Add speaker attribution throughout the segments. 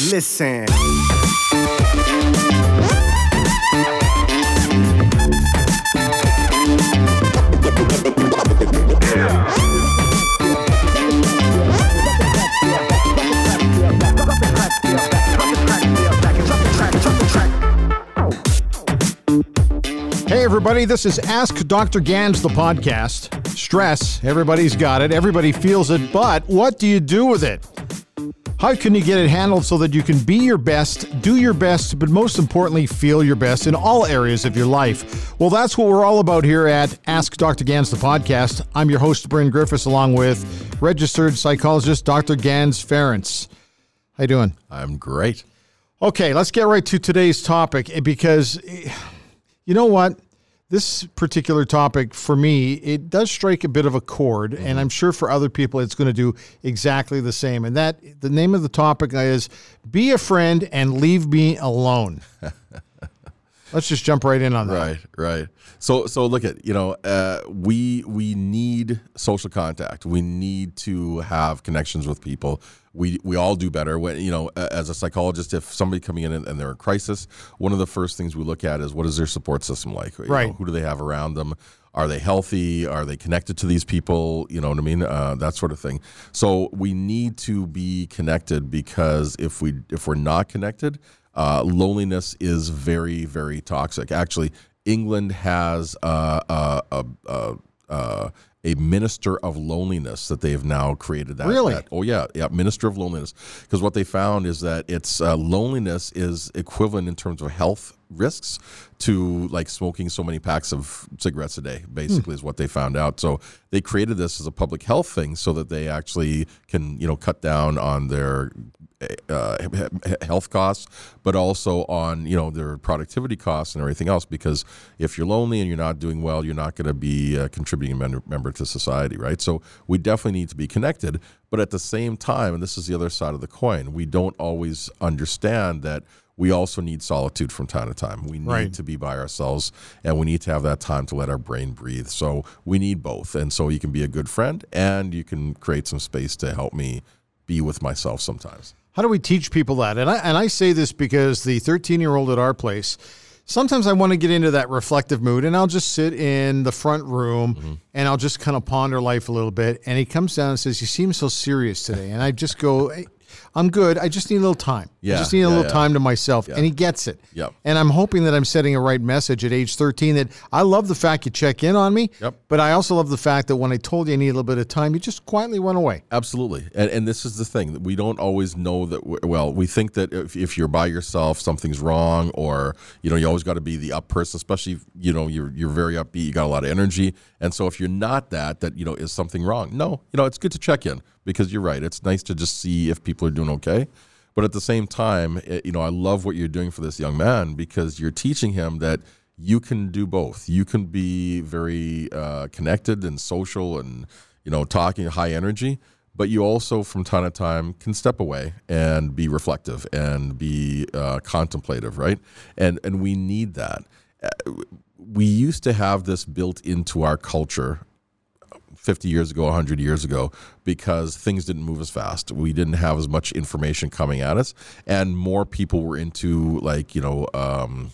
Speaker 1: Listen.
Speaker 2: Hey, everybody, this is Ask Dr. Ganz, the podcast. Stress, everybody's got it, everybody feels it, but what do you do with it? How can you get it handled so that you can be your best, do your best, but most importantly, feel your best in all areas of your life? Well, that's what we're all about here at Ask Dr. Ganz, the podcast. I'm your host, Bryn Griffiths, along with registered psychologist Dr. Ganz Ferrance. How you doing?
Speaker 3: I'm great.
Speaker 2: Okay, let's get right to today's topic because eh, you know what? This particular topic for me, it does strike a bit of a chord, and I'm sure for other people it's going to do exactly the same. And that the name of the topic is Be a Friend and Leave Me Alone. Let's just jump right in on that.
Speaker 3: Right, right. So, so look at you know, uh, we we need social contact. We need to have connections with people. We we all do better when you know, as a psychologist, if somebody coming in and and they're in crisis, one of the first things we look at is what is their support system like? You know,
Speaker 2: Right.
Speaker 3: who do they have around them? Are they healthy? Are they connected to these people? You know what I mean? Uh, that sort of thing. So we need to be connected because if we if we're not connected, uh, loneliness is very very toxic. Actually, England has uh, uh, uh, uh, uh, a minister of loneliness that they have now created. That,
Speaker 2: Really?
Speaker 3: that- oh yeah, yeah, minister of loneliness. Because what they found is that it's uh, loneliness is equivalent in terms of health risks to like smoking so many packs of cigarettes a day. Basically, is what they found out. So they created this as a public health thing so that they actually can you know cut down on their uh, he- he- health costs, but also on you know their productivity costs and everything else. Because if you're lonely and you're not doing well, you're not going to be a contributing member, member to society, right? So we definitely need to be connected, but at the same time, and this is the other side of the coin, we don't always understand that. We also need solitude from time to time. We need
Speaker 2: Right.
Speaker 3: to be by ourselves and we need to have that time to let our brain breathe. So we need both. And so you can be a good friend and you can create some space to help me be with myself sometimes.
Speaker 2: How do we teach people that? And I, and I say this because the 13 year old at our place, sometimes I want to get into that reflective mood and I'll just sit in the front room
Speaker 3: Mm-hmm.
Speaker 2: and I'll just kind of ponder life a little bit. And he comes down and says, You seem so serious today. And I just go, "Hey, I'm good. I just need a little time.
Speaker 3: Yeah, I
Speaker 2: just need a
Speaker 3: yeah,
Speaker 2: little
Speaker 3: yeah.
Speaker 2: time to myself. And he gets it.
Speaker 3: Yep.
Speaker 2: And I'm hoping that I'm setting a right message at age 13 that I love the fact you check in on me.
Speaker 3: Yep.
Speaker 2: But I also love the fact that when I told you I need a little bit of time, you just quietly went away.
Speaker 3: Absolutely. And, and this is the thing that we don't always know that, we well, we think that if, if you're by yourself, something's wrong, or, you know, you always got to be the up person, especially, if, you know, you're, you're very upbeat, you got a lot of energy. And so if you're not that, that, you know, is something wrong? No, you know, it's good to check in because you're right. It's nice to just see if people are doing okay. But at the same time, it, you know, I love what you're doing for this young man because you're teaching him that you can do both. You can be very uh, connected and social and, you know, talking high energy, but you also, from time to time, can step away and be reflective and be uh, contemplative, right? And and we need that. Uh, We used to have this built into our culture 50 years ago, 100 years ago, because things didn't move as fast. We didn't have as much information coming at us, and more people were into, like, you know, um,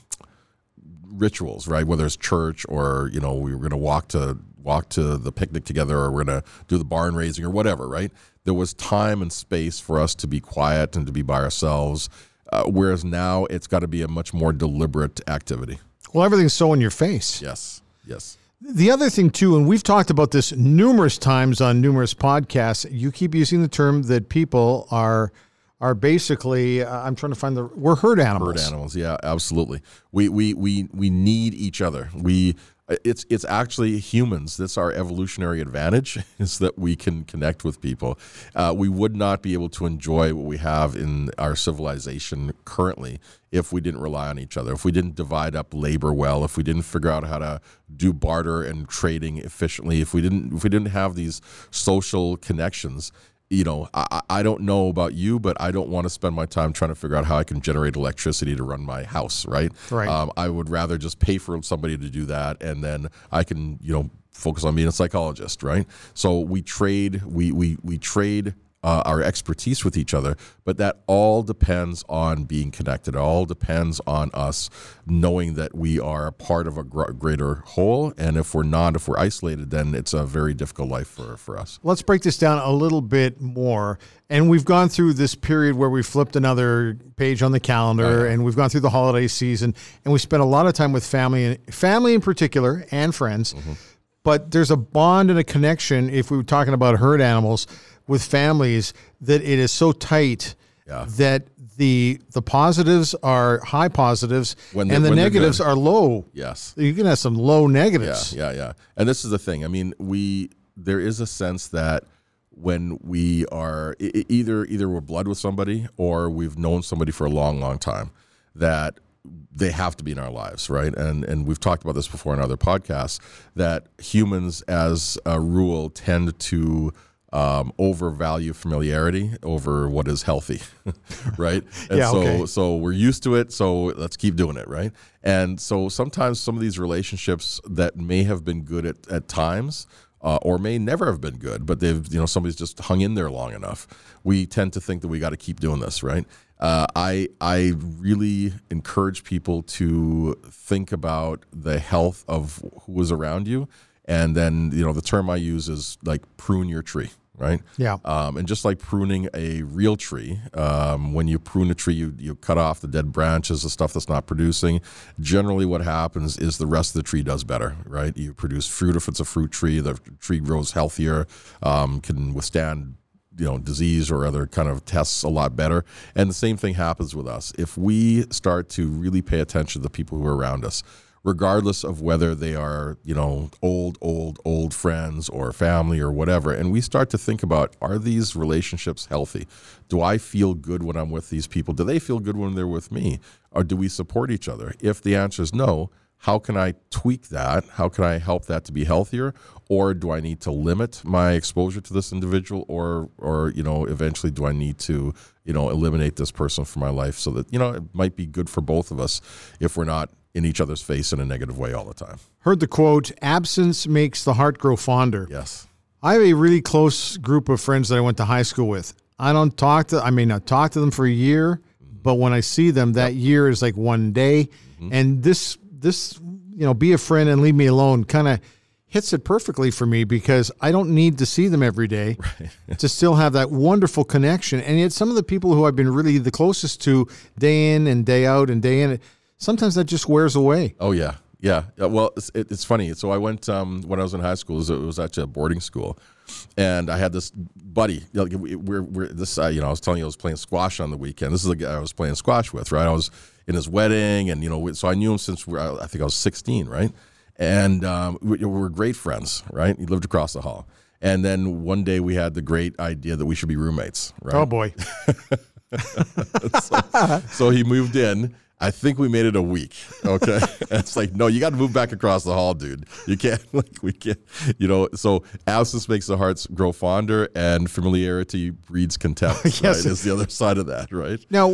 Speaker 3: rituals, right? Whether it's church or, you know, we were going to walk to walk to the picnic together or we're going to do the barn raising or whatever, right? There was time and space for us to be quiet and to be by ourselves. Uh, whereas now it's got to be a much more deliberate activity.
Speaker 2: Well, everything's so in your face.
Speaker 3: Yes. Yes.
Speaker 2: The other thing too, and we've talked about this numerous times on numerous podcasts. You keep using the term that people are are basically. Uh, I'm trying to find the. We're herd animals.
Speaker 3: Bird animals, yeah, absolutely. We we we we need each other. We it's it's actually humans. That's our evolutionary advantage is that we can connect with people. Uh, we would not be able to enjoy what we have in our civilization currently if we didn't rely on each other. If we didn't divide up labor well. If we didn't figure out how to do barter and trading efficiently. If we didn't if we didn't have these social connections you know, I, I don't know about you, but I don't want to spend my time trying to figure out how I can generate electricity to run my house, right?
Speaker 2: Right.
Speaker 3: Um, I would rather just pay for somebody to do that, and then I can, you know, focus on being a psychologist, right? So we trade, we we we trade uh, our expertise with each other, but that all depends on being connected. It all depends on us knowing that we are a part of a gr- greater whole. And if we're not, if we're isolated, then it's a very difficult life for, for us.
Speaker 2: Let's break this down a little bit more. And we've gone through this period where we flipped another page on the calendar, and we've gone through the holiday season, and we spent a lot of time with family, and family in particular, and friends. But there's a bond and a connection. If we were talking about herd animals with families, that it is so tight
Speaker 3: Yeah.
Speaker 2: that the the positives are high positives
Speaker 3: When
Speaker 2: and the negatives are low.
Speaker 3: Yes.
Speaker 2: You can have some low negatives.
Speaker 3: yeah, yeah. yeah. And this is the thing. I mean, we there is a sense that when we are either either we're blood with somebody or we've known somebody for a long, long time, that they have to be in our lives, right? And and we've talked about this before in other podcasts that humans, as a rule, tend to um, overvalue familiarity over what is healthy, right? And
Speaker 2: Yeah,
Speaker 3: so
Speaker 2: okay.
Speaker 3: so we're used to it, so let's keep doing it, right? And so sometimes some of these relationships that may have been good at, at times uh, or may never have been good, but they've, you know, somebody's just hung in there long enough. We tend to think that we got to keep doing this, right? Uh, I I really encourage people to think about the health of who is around you, and then you know the term I use is like prune your tree, right?
Speaker 2: Yeah.
Speaker 3: Um, and just like pruning a real tree, um, when you prune a tree, you, you cut off the dead branches, the stuff that's not producing. Generally, what happens is the rest of the tree does better, right? You produce fruit if it's a fruit tree. The tree grows healthier, um, can withstand you know disease or other kind of tests a lot better and the same thing happens with us if we start to really pay attention to the people who are around us regardless of whether they are you know old old old friends or family or whatever and we start to think about are these relationships healthy do i feel good when i'm with these people do they feel good when they're with me or do we support each other if the answer is no how can I tweak that? How can I help that to be healthier? Or do I need to limit my exposure to this individual? Or, or you know, eventually, do I need to, you know, eliminate this person from my life so that you know it might be good for both of us if we're not in each other's face in a negative way all the time.
Speaker 2: Heard the quote, absence makes the heart grow fonder.
Speaker 3: Yes.
Speaker 2: I have a really close group of friends that I went to high school with. I don't talk to I may not talk to them for a year, mm-hmm. but when I see them, that year is like one day. Mm-hmm. And this this you know, be a friend and leave me alone kind of hits it perfectly for me because I don't need to see them every day to still have that wonderful connection. And yet some of the people who I've been really the closest to day in and day out and day in, sometimes that just wears away.
Speaker 3: Oh yeah, yeah. Uh, Well, it's, it, it's funny. So I went um, when I was in high school. It was, it was actually a boarding school, and I had this buddy. Like we- we're, we're this. Uh, you know, I was telling you I was playing squash on the weekend. This is the guy I was playing squash with, right? I was in his wedding, and you know, we- so I knew him since we were, I think I was 16, right? And um, we, we were great friends, right? He lived across the hall. And then one day we had the great idea that we should be roommates, right?
Speaker 2: Oh boy.
Speaker 3: So he moved in. I think we made it a week. Okay. It's like, no, you got to move back across the hall, dude. You can't, like, we can't, you know. So absence makes the hearts grow fonder and familiarity breeds contempt.
Speaker 2: Yes.
Speaker 3: Right. Is the other side of that, right?
Speaker 2: Now,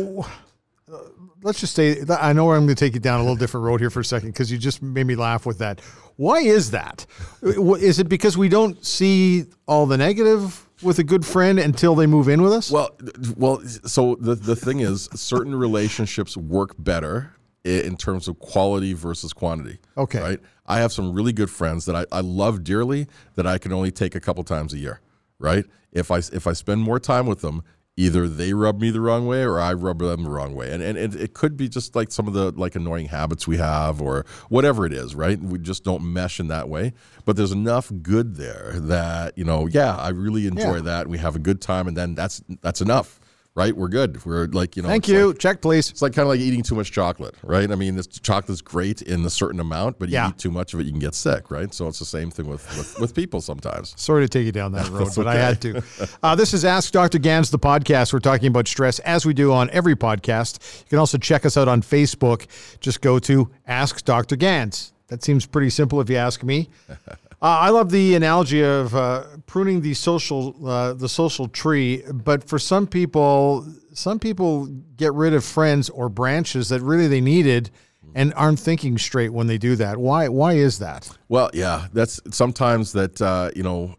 Speaker 2: uh, let's just say I know I'm going to take you down a little different road here for a second because you just made me laugh with that. Why is that? Is it because we don't see all the negative with a good friend until they move in with us?
Speaker 3: Well, well. So the the thing is, certain relationships work better in terms of quality versus quantity.
Speaker 2: Okay.
Speaker 3: Right. I have some really good friends that I, I love dearly that I can only take a couple times a year. Right. If I if I spend more time with them, either they rub me the wrong way or I rub them the wrong way. And and it, it could be just like some of the like annoying habits we have or whatever it is. Right. We just don't mesh in that way. But there's enough good there that you know, yeah, I really enjoy
Speaker 2: Yeah.
Speaker 3: that. We have a good time, and then that's that's enough, right? We're good. We're like you know.
Speaker 2: Thank you.
Speaker 3: like-
Speaker 2: Check, please.
Speaker 3: it's like kind of like eating too much chocolate, right? I mean, this chocolate's great in a certain amount, but you
Speaker 2: Yeah.
Speaker 3: eat too much of it, you can get sick, right? So it's the same thing with with, with people sometimes.
Speaker 2: Sorry to take you down that road, but I had to. Uh, this is Ask Dr. Ganz, the podcast. We're talking about stress as we do on every podcast. You can also check us out on Facebook. Just go to Ask Dr. Ganz. That seems pretty simple if you ask me. Uh, I love the analogy of uh, pruning the social uh, the social tree, but for some people, some people get rid of friends or branches that really they needed and aren't thinking straight when they do that. Why? Why is that?
Speaker 3: Well, yeah, that's sometimes that uh, you know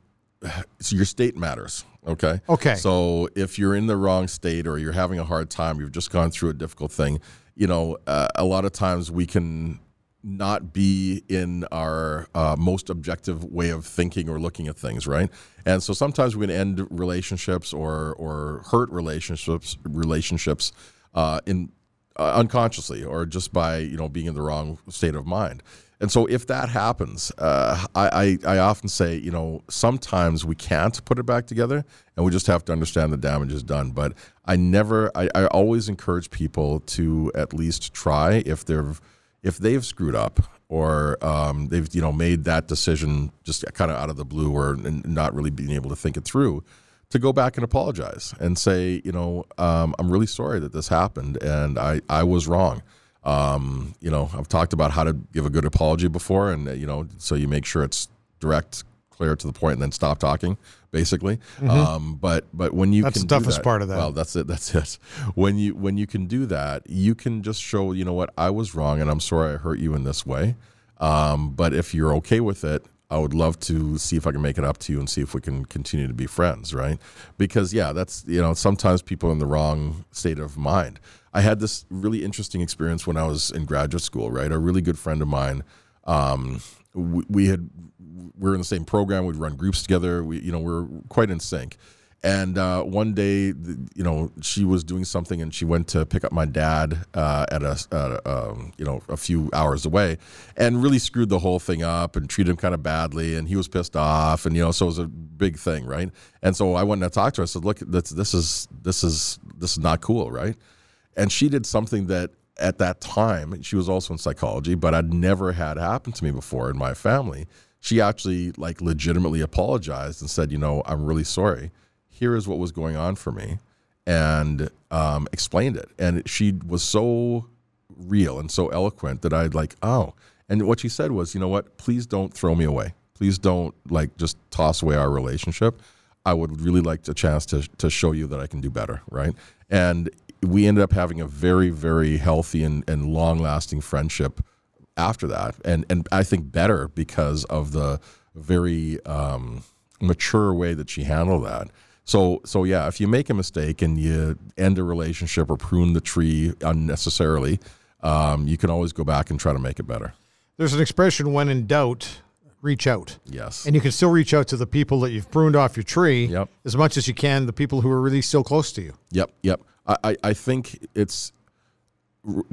Speaker 3: so your state matters. Okay.
Speaker 2: Okay.
Speaker 3: So if you're in the wrong state or you're having a hard time, you've just gone through a difficult thing. You know, uh, a lot of times we can not be in our uh, most objective way of thinking or looking at things, right? And so sometimes we can end relationships or or hurt relationships relationships uh, in uh, unconsciously or just by you know being in the wrong state of mind. And so if that happens, uh, I, I I often say you know sometimes we can't put it back together, and we just have to understand the damage is done. But I never, I, I always encourage people to at least try if they're if they've screwed up or um, they've you know made that decision just kind of out of the blue or not really being able to think it through to go back and apologize and say you know um, i'm really sorry that this happened and i, I was wrong. Um, you know i've talked about how to give a good apology before and you know so you make sure it's direct clear to the point and then stop talking basically mm-hmm. um, but but when you
Speaker 2: that's
Speaker 3: can
Speaker 2: the toughest
Speaker 3: that,
Speaker 2: part of that
Speaker 3: well that's it that's it when you when you can do that you can just show you know what i was wrong and i'm sorry i hurt you in this way um, but if you're okay with it I would love to see if I can make it up to you and see if we can continue to be friends, right? Because yeah, that's you know sometimes people are in the wrong state of mind. I had this really interesting experience when I was in graduate school, right? A really good friend of mine, um, we, we, had we are in the same program. We'd run groups together. We you know we are quite in sync. And uh, one day, you know, she was doing something, and she went to pick up my dad uh, at a, uh, um, you know, a few hours away, and really screwed the whole thing up and treated him kind of badly, and he was pissed off, and you know, so it was a big thing, right? And so I went and I talked to her. I said, "Look, this, this is this is this is not cool, right?" And she did something that at that time she was also in psychology, but I'd never had happen to me before in my family. She actually like legitimately apologized and said, "You know, I'm really sorry." here is what was going on for me and um, explained it. And she was so real and so eloquent that I'd like, oh. And what she said was, you know what? Please don't throw me away. Please don't like just toss away our relationship. I would really like a chance to to show you that I can do better, right? And we ended up having a very, very healthy and, and long lasting friendship after that. And and I think better because of the very um, mature way that she handled that. So, so yeah, if you make a mistake and you end a relationship or prune the tree unnecessarily, um, you can always go back and try to make it better.
Speaker 2: There's an expression: "When in doubt, reach out."
Speaker 3: Yes,
Speaker 2: and you can still reach out to the people that you've pruned off your tree
Speaker 3: yep.
Speaker 2: as much as you can. The people who are really still close to you.
Speaker 3: Yep, yep. I, I think it's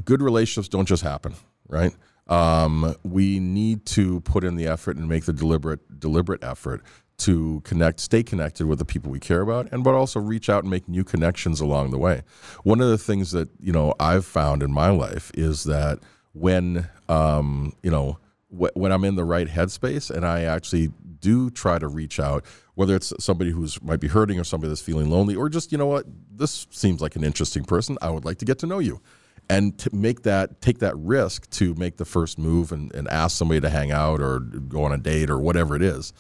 Speaker 3: good relationships don't just happen, right? Um, we need to put in the effort and make the deliberate deliberate effort to connect, stay connected with the people we care about, and but also reach out and make new connections along the way. One of the things that you know I've found in my life is that when um, you know wh- when I'm in the right headspace and I actually do try to reach out, whether it's somebody who's might be hurting or somebody that's feeling lonely, or just you know what, this seems like an interesting person. I would like to get to know you. And to make that, take that risk to make the first move and, and ask somebody to hang out or go on a date or whatever it is,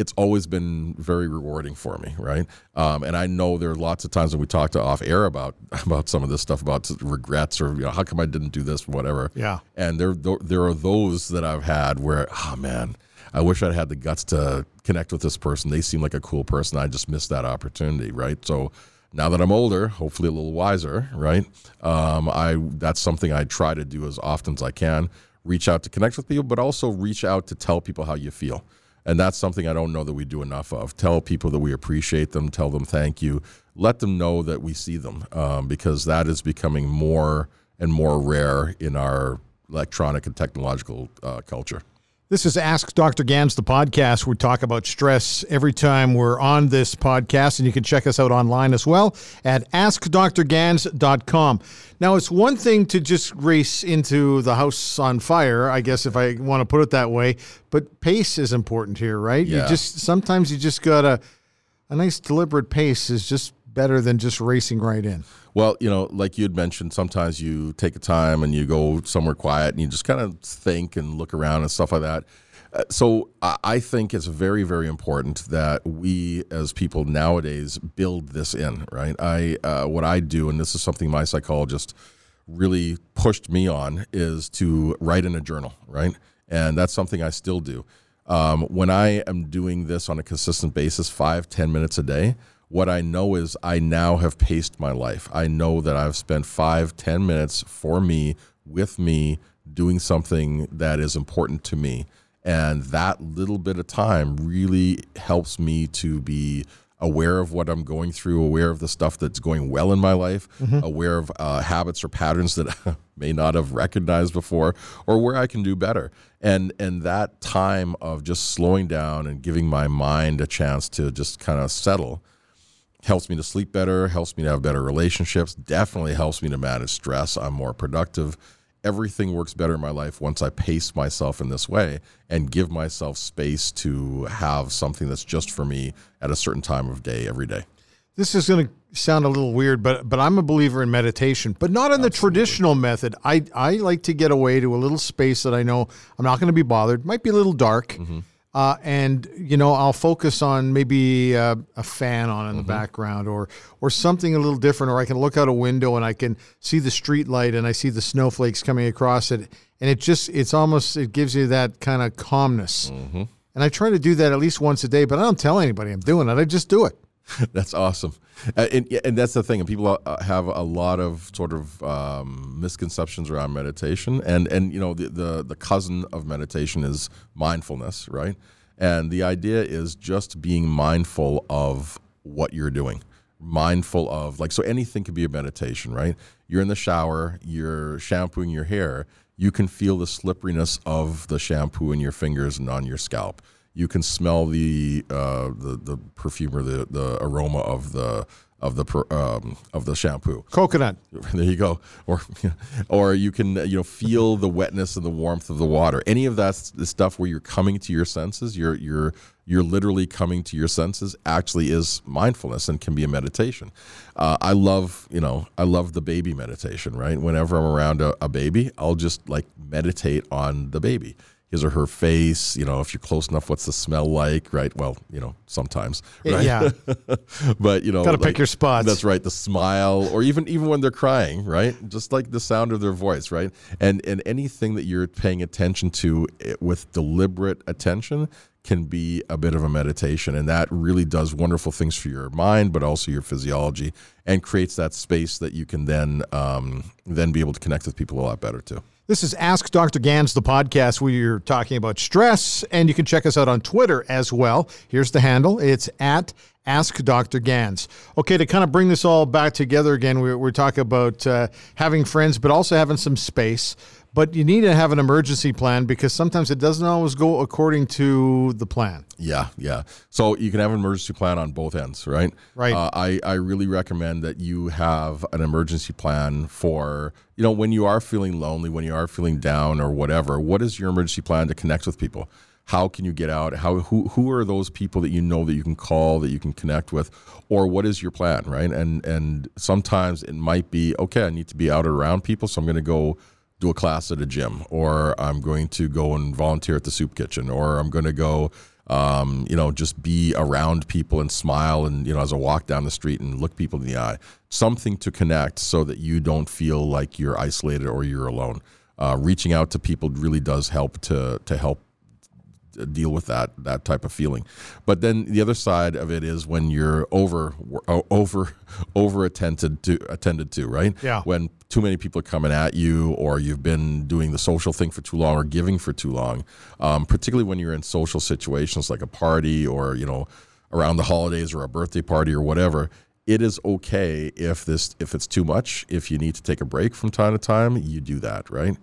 Speaker 3: it's always been very rewarding for me, right? Um, and I know there are lots of times when we talk to off air about about some of this stuff about regrets or you know how come I didn't do this, whatever.
Speaker 2: Yeah.
Speaker 3: And there there are those that I've had where oh man, I wish I'd had the guts to connect with this person. They seem like a cool person. I just missed that opportunity, right? So now that I'm older, hopefully a little wiser, right? Um, I that's something I try to do as often as I can. Reach out to connect with people, but also reach out to tell people how you feel and that's something I don't know that we do enough of. Tell people that we appreciate them, tell them thank you, let them know that we see them, um, because that is becoming more and more rare in our electronic and technological uh, culture.
Speaker 2: This is Ask Dr. Ganz, the podcast. We talk about stress every time we're on this podcast, and you can check us out online as well at askdrganz.com. Now, it's one thing to just race into the house on fire, I guess, if I want to put it that way, but pace is important here, right?
Speaker 3: Yeah.
Speaker 2: You just sometimes you just got a a nice deliberate pace is just better than just racing right in.
Speaker 3: Well, you know, like you had mentioned, sometimes you take a time and you go somewhere quiet and you just kind of think and look around and stuff like that. Uh, so I think it's very, very important that we, as people nowadays, build this in. Right? I uh, what I do, and this is something my psychologist really pushed me on, is to write in a journal. Right, and that's something I still do. Um, when I am doing this on a consistent basis, five ten minutes a day, what I know is I now have paced my life. I know that I've spent five ten minutes for me, with me, doing something that is important to me. And that little bit of time really helps me to be aware of what I'm going through, aware of the stuff that's going well in my life, mm-hmm. aware of uh, habits or patterns that I may not have recognized before, or where I can do better. And and that time of just slowing down and giving my mind a chance to just kind of settle helps me to sleep better, helps me to have better relationships, definitely helps me to manage stress. I'm more productive everything works better in my life once I pace myself in this way and give myself space to have something that's just for me at a certain time of day every day.
Speaker 2: This is going to sound a little weird, but but I'm a believer in meditation, but not in Absolutely. the traditional method. I I like to get away to a little space that I know I'm not going to be bothered. Might be a little dark. Mm-hmm uh, and you know I'll focus on maybe uh, a fan on in the mm-hmm. background or or something a little different, or I can look out a window and I can see the street light and I see the snowflakes coming across it, and it just it's almost it gives you that kind of calmness. Mm-hmm. And I try to do that at least once a day, but I don't tell anybody I'm doing it. I just do it.
Speaker 3: that's awesome, uh, and, and, that's the thing. And people uh, have a lot of sort of um, misconceptions around meditation, and and you know the, the the cousin of meditation is mindfulness, right? And the idea is just being mindful of what you're doing, mindful of like so anything could be a meditation, right? You're in the shower, you're shampooing your hair, you can feel the slipperiness of the shampoo in your fingers and on your scalp you can smell the uh, the the perfume or the, the aroma of the of the um, of the shampoo.
Speaker 2: Coconut.
Speaker 3: There you go. Or or you can you know feel the wetness and the warmth of the water. Any of that the stuff where you're coming to your senses, you're you're you're literally coming to your senses. Actually, is mindfulness and can be a meditation. Uh, I love you know I love the baby meditation. Right. Whenever I'm around a, a baby, I'll just like meditate on the baby his or her face. You know, if you're close enough, what's the smell like? Right. Well, you know, sometimes. Right?
Speaker 2: Yeah.
Speaker 3: but you know,
Speaker 2: got to like, pick your spots.
Speaker 3: That's right. The smile, or even even when they're crying, right? Just like the sound of their voice, right? And and anything that you're paying attention to eh, with deliberate attention can be a bit of a meditation and that really does wonderful things for your mind but also your physiology and creates that space that you can then um, then be able to connect with people a lot better too
Speaker 2: this is Ask Dr. Ganz, the podcast where you're talking about stress, and you can check us out on Twitter as well. Here's the handle it's at Ask Dr. Ganz. Okay, to kind of bring this all back together again, we're, we're talking about uh, having friends, but also having some space. But you need to have an emergency plan because sometimes it doesn't always go according to the plan.
Speaker 3: Yeah, yeah. So you can have an emergency plan on both ends, right?
Speaker 2: Right.
Speaker 3: Uh, I, I really recommend that you have an emergency plan for, you know, when you are feeling lonely, when you are feeling down or whatever. What is your emergency plan to connect with people? How can you get out? How who who are those people that you know that you can call that you can connect with, or what is your plan, right? And and sometimes it might be okay. I need to be out around people, so I'm going to go do a class at a gym, or I'm going to go and volunteer at the soup kitchen, or I'm going to go, um, you know, just be around people and smile, and you know, as I walk down the street and look people in the eye, something to connect so that you don't feel like you're isolated or you're alone. Uh, reaching out to people really does help to to help deal with that that type of feeling. But then the other side of it is when you're over over over attended to attended to, right?
Speaker 2: Yeah.
Speaker 3: When too many people are coming at you, or you've been doing the social thing for too long, or giving for too long. Um, particularly when you're in social situations like a party, or you know, around the holidays, or a birthday party, or whatever. It is okay if this if it's too much. If you need to take a break from time to time, you do that, right?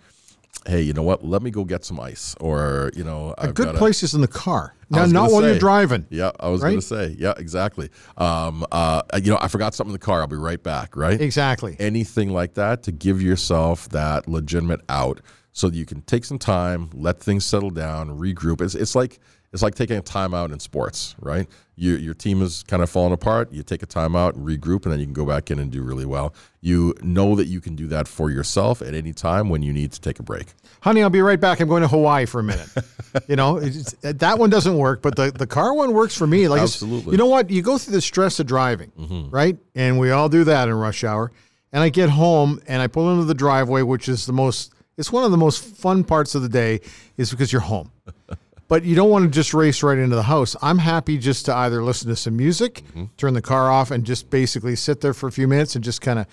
Speaker 3: Hey, you know what? Let me go get some ice, or you know,
Speaker 2: a I've good place is in the car. Now, not while say, you're driving.
Speaker 3: Yeah, I was right? going to say, yeah, exactly. Um, uh, you know, I forgot something in the car. I'll be right back. Right?
Speaker 2: Exactly.
Speaker 3: Anything like that to give yourself that legitimate out, so that you can take some time, let things settle down, regroup. It's it's like it's like taking a timeout in sports, right? You, your team is kind of falling apart. You take a timeout, regroup, and then you can go back in and do really well. You know that you can do that for yourself at any time when you need to take a break.
Speaker 2: Honey, I'll be right back. I'm going to Hawaii for a minute. you know, that one doesn't work, but the, the car one works for me. Like
Speaker 3: Absolutely.
Speaker 2: You know what? You go through the stress of driving, mm-hmm. right? And we all do that in rush hour. And I get home and I pull into the driveway, which is the most, it's one of the most fun parts of the day, is because you're home. but you don't want to just race right into the house. I'm happy just to either listen to some music,
Speaker 3: Mm-hmm.
Speaker 2: turn the car off, and just basically sit there for a few minutes and just kind of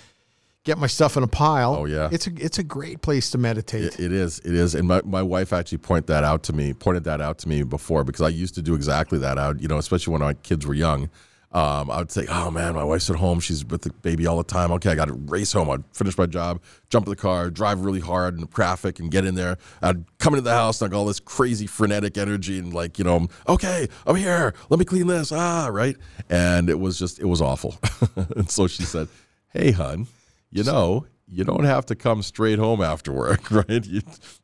Speaker 2: get my stuff in a pile.
Speaker 3: Oh, yeah.
Speaker 2: it's a it's a great place to meditate.
Speaker 3: It- it is. It is. And my, my wife actually pointed that out to me, pointed that out to me before because I used to do exactly that. I would, you know, especially when my kids were young. Um, I would say, oh man, my wife's at home. She's with the baby all the time. Okay, I got to race home. I'd finish my job, jump in the car, drive really hard in the traffic and get in there. I'd come into the house and I got all this crazy frenetic energy and like, you know, okay, I'm here. Let me clean this. Ah, right. And it was just, it was awful. and so she said, hey, hun, you know, you don't have to come straight home after work, right? You,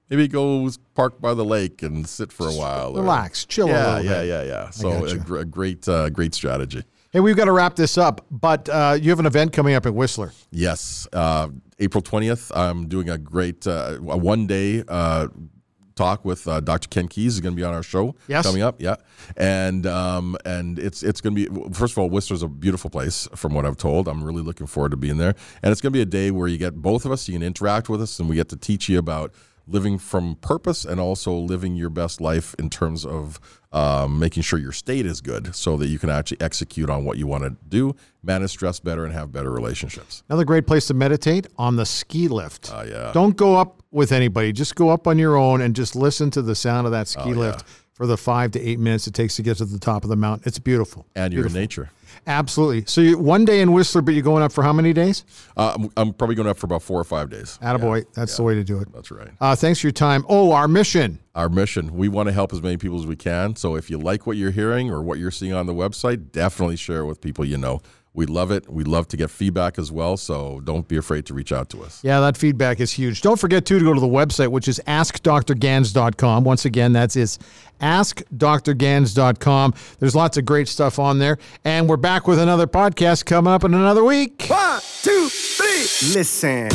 Speaker 3: maybe go park by the lake and sit for a while. or-
Speaker 2: Relax, chill a
Speaker 3: yeah,
Speaker 2: little
Speaker 3: yeah, yeah, yeah. So a, gr- a great, uh, great strategy.
Speaker 2: Hey, we've got to wrap this up, but uh, you have an event coming up at Whistler.
Speaker 3: Yes, uh, April twentieth. I'm doing a great uh, a one day uh, talk with uh, Dr. Ken Keys is going to be on our show
Speaker 2: Yes.
Speaker 3: coming up. Yeah, and um, and it's it's going to be first of all, Whistler's a beautiful place from what I've told. I'm really looking forward to being there, and it's going to be a day where you get both of us. You can interact with us, and we get to teach you about living from purpose and also living your best life in terms of um, making sure your state is good so that you can actually execute on what you want to do manage stress better and have better relationships
Speaker 2: Another great place to meditate on the ski lift.
Speaker 3: Oh, yeah.
Speaker 2: Don't go up with anybody. Just go up on your own and just listen to the sound of that ski
Speaker 3: Oh, yeah.
Speaker 2: lift for the five to eight minutes it takes to get to the top of the mountain. It's beautiful.
Speaker 3: and you're in nature
Speaker 2: Absolutely. So you, one day in Whistler, but you're going up for how many days?
Speaker 3: Uh, I'm, I'm probably going up for about four or five days.
Speaker 2: Attaboy. That's the way to do it.
Speaker 3: That's right.
Speaker 2: Uh, thanks for your time. Oh, our mission.
Speaker 3: Our mission we want to help as many people as we can. So if you like what you're hearing or what you're seeing on the website, definitely share it with people you know. We love it. We love to get feedback as well. So don't be afraid to reach out to us.
Speaker 2: Yeah, that feedback is huge. Don't forget, too, to go to the website, which is askdrganz.com. Once again, that's it's askdrganz.com. There's lots of great stuff on there. And we're back with another podcast coming up in another week.
Speaker 1: One, two, three. Listen.